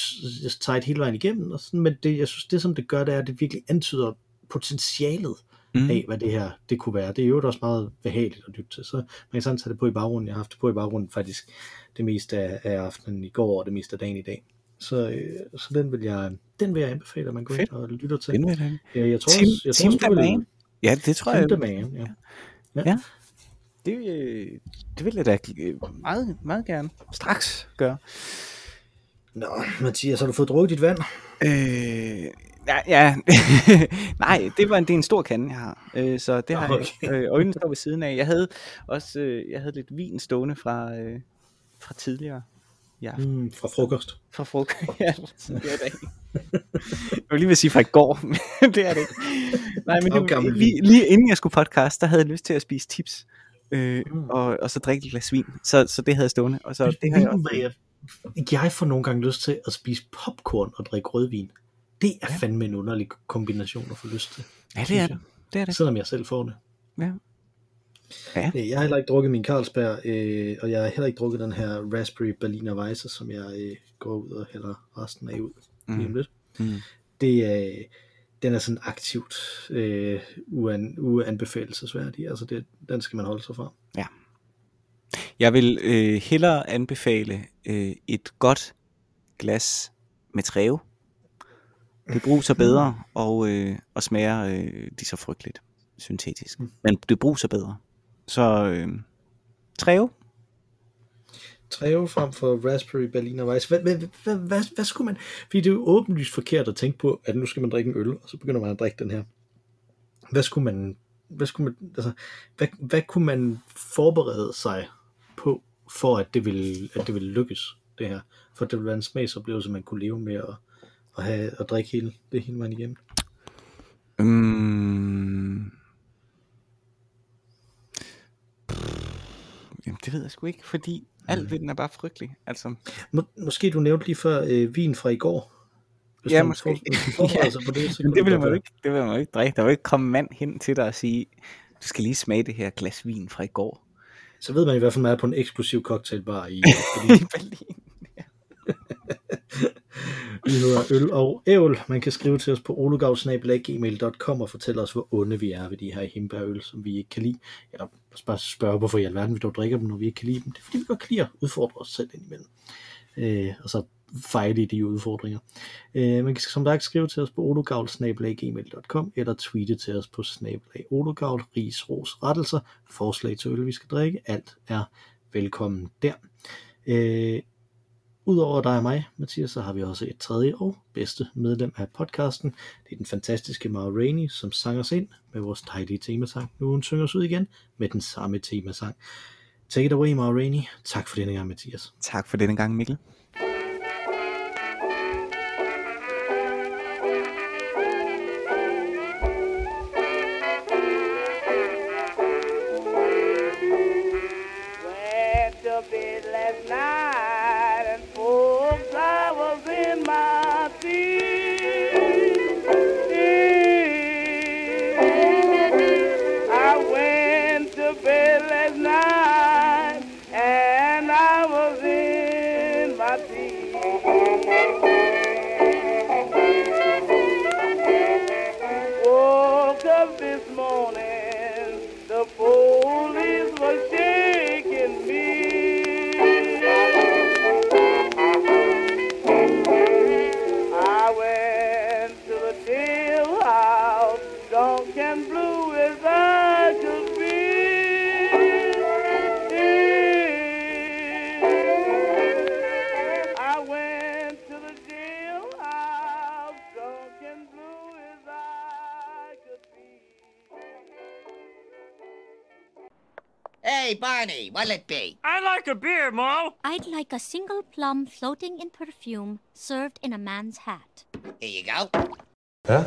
tight hele vejen igennem, og sådan, men det, jeg synes, det som det gør, det er, at det virkelig antyder potentialet mm. af, hvad det her det kunne være. Det er jo også meget behageligt at lytte til, så man kan sådan tage det på i baggrunden. Jeg har haft det på i baggrunden faktisk det meste af, af aftenen i går, og det meste af dagen i dag. Så, øh, så den vil jeg den vil jeg anbefale, at man går ind og lytter til. Den vil jeg. jeg tror Tim, også, jeg Tim tror, også, vil, Ja, det tror Tim jeg. Man, ja. ja. ja. Det, det vil jeg da øh, meget, meget gerne straks gøre. Nå, Mathias, har du fået drukket dit vand? Øh, ja, ja. nej, det var en, det er en stor kande, jeg har. Øh, så det har Okay. jeg. Øh, øjnene står ved siden af. Jeg havde også øh, jeg havde lidt vin stående fra, øh, fra tidligere. Ja, Mm, fra frokost. fra frokost. ja, fra tidligere i dag. jeg vil lige vil sige fra i går, men det er det ikke. Nej, men det, vin. lige, lige inden jeg skulle podcast, der havde jeg lyst til at spise tips. Øh, Mm. og, og så drikke et glas vin. Så, så det havde jeg stående. Og så det har jeg også. jeg, jeg får nogle gange lyst til at spise popcorn og drikke rødvin. Det er Ja. fandme en underlig kombination at få lyst til. Ja, det er det. Det er det. Selvom jeg selv får det. Ja. Ja. Øh, Jeg har heller ikke drukket min Carlsberg, øh, og jeg har heller ikke drukket den her Raspberry Berliner Weisse, som jeg øh, går ud og hælder resten af ud lige om Mm. lidt. Mm. Det er, den er sådan aktivt øh, uan, uanbefalesværdig. Altså det, den skal man holde sig fra. Jeg vil øh, hellere anbefale øh, et godt glas med træve. Det bruser bedre og, øh, og smager øh, de så frygteligt syntetisk. Mm. Men det bruser bedre. Så øh, træve. Treo frem for Raspberry Berliner Weisse. Hvad, hvad, hvad, hvad, hvad skulle man... Fordi det er jo åbenlyst forkert at tænke på, at nu skal man drikke en øl, og så begynder man at drikke den her. Hvad skulle man... Hvad, skulle man, altså, hvad, hvad kunne man forberede sig på, for at det ville, at det ville lykkes, det her? For det ville være en smagsoplevelse, man kunne leve med at, at, have, at drikke hele, det hele vejen igennem. Mm. Jamen, det ved jeg sgu ikke, fordi alt ved den er bare frygtelig. Altså, Må, måske du nævnte lige før øh, vin fra i går. Hvis Ja, måske. forbereder sig på det, så Men det vil godt man jo ikke, det vil man jo ikke drikke. Der vil ikke komme mand hen til dig og sige, du skal lige smage det her glas vin fra i går. Så ved man i hvert fald, at man er på en eksklusiv cocktailbar I Berlin. Vi hedder Øl og Ævl. Man kan skrive til os på olugavsnabelag.gmail.com og fortælle os, hvor onde vi er ved de her himbærøl, som vi ikke kan lide. Eller bare spørge, hvorfor i alverden vi dog drikker dem, når vi ikke kan lide dem. Det er fordi, vi godt kan lide at udfordre os selv indimellem. Øh, og så fejle i de udfordringer. Øh, man kan som sagt skrive til os på olugavl.gmail.com eller tweete til os på snabelag olugavl, ris, ros, rettelser, forslag til øl, vi skal drikke. Alt er velkommen der. Øh, Udover dig og mig, Mathias, så har vi også et tredje og bedste medlem af podcasten. Det er den fantastiske Mara Rainey, som sang os ind med vores dejlige temasang. Nu hun synger os ud igen med den samme temasang. Take it away, Mara Rainey. Tak for denne gang, Mathias. Tak for denne gang, Mikkel. a single plum floating in perfume served in a man's hat. Here you go. Huh?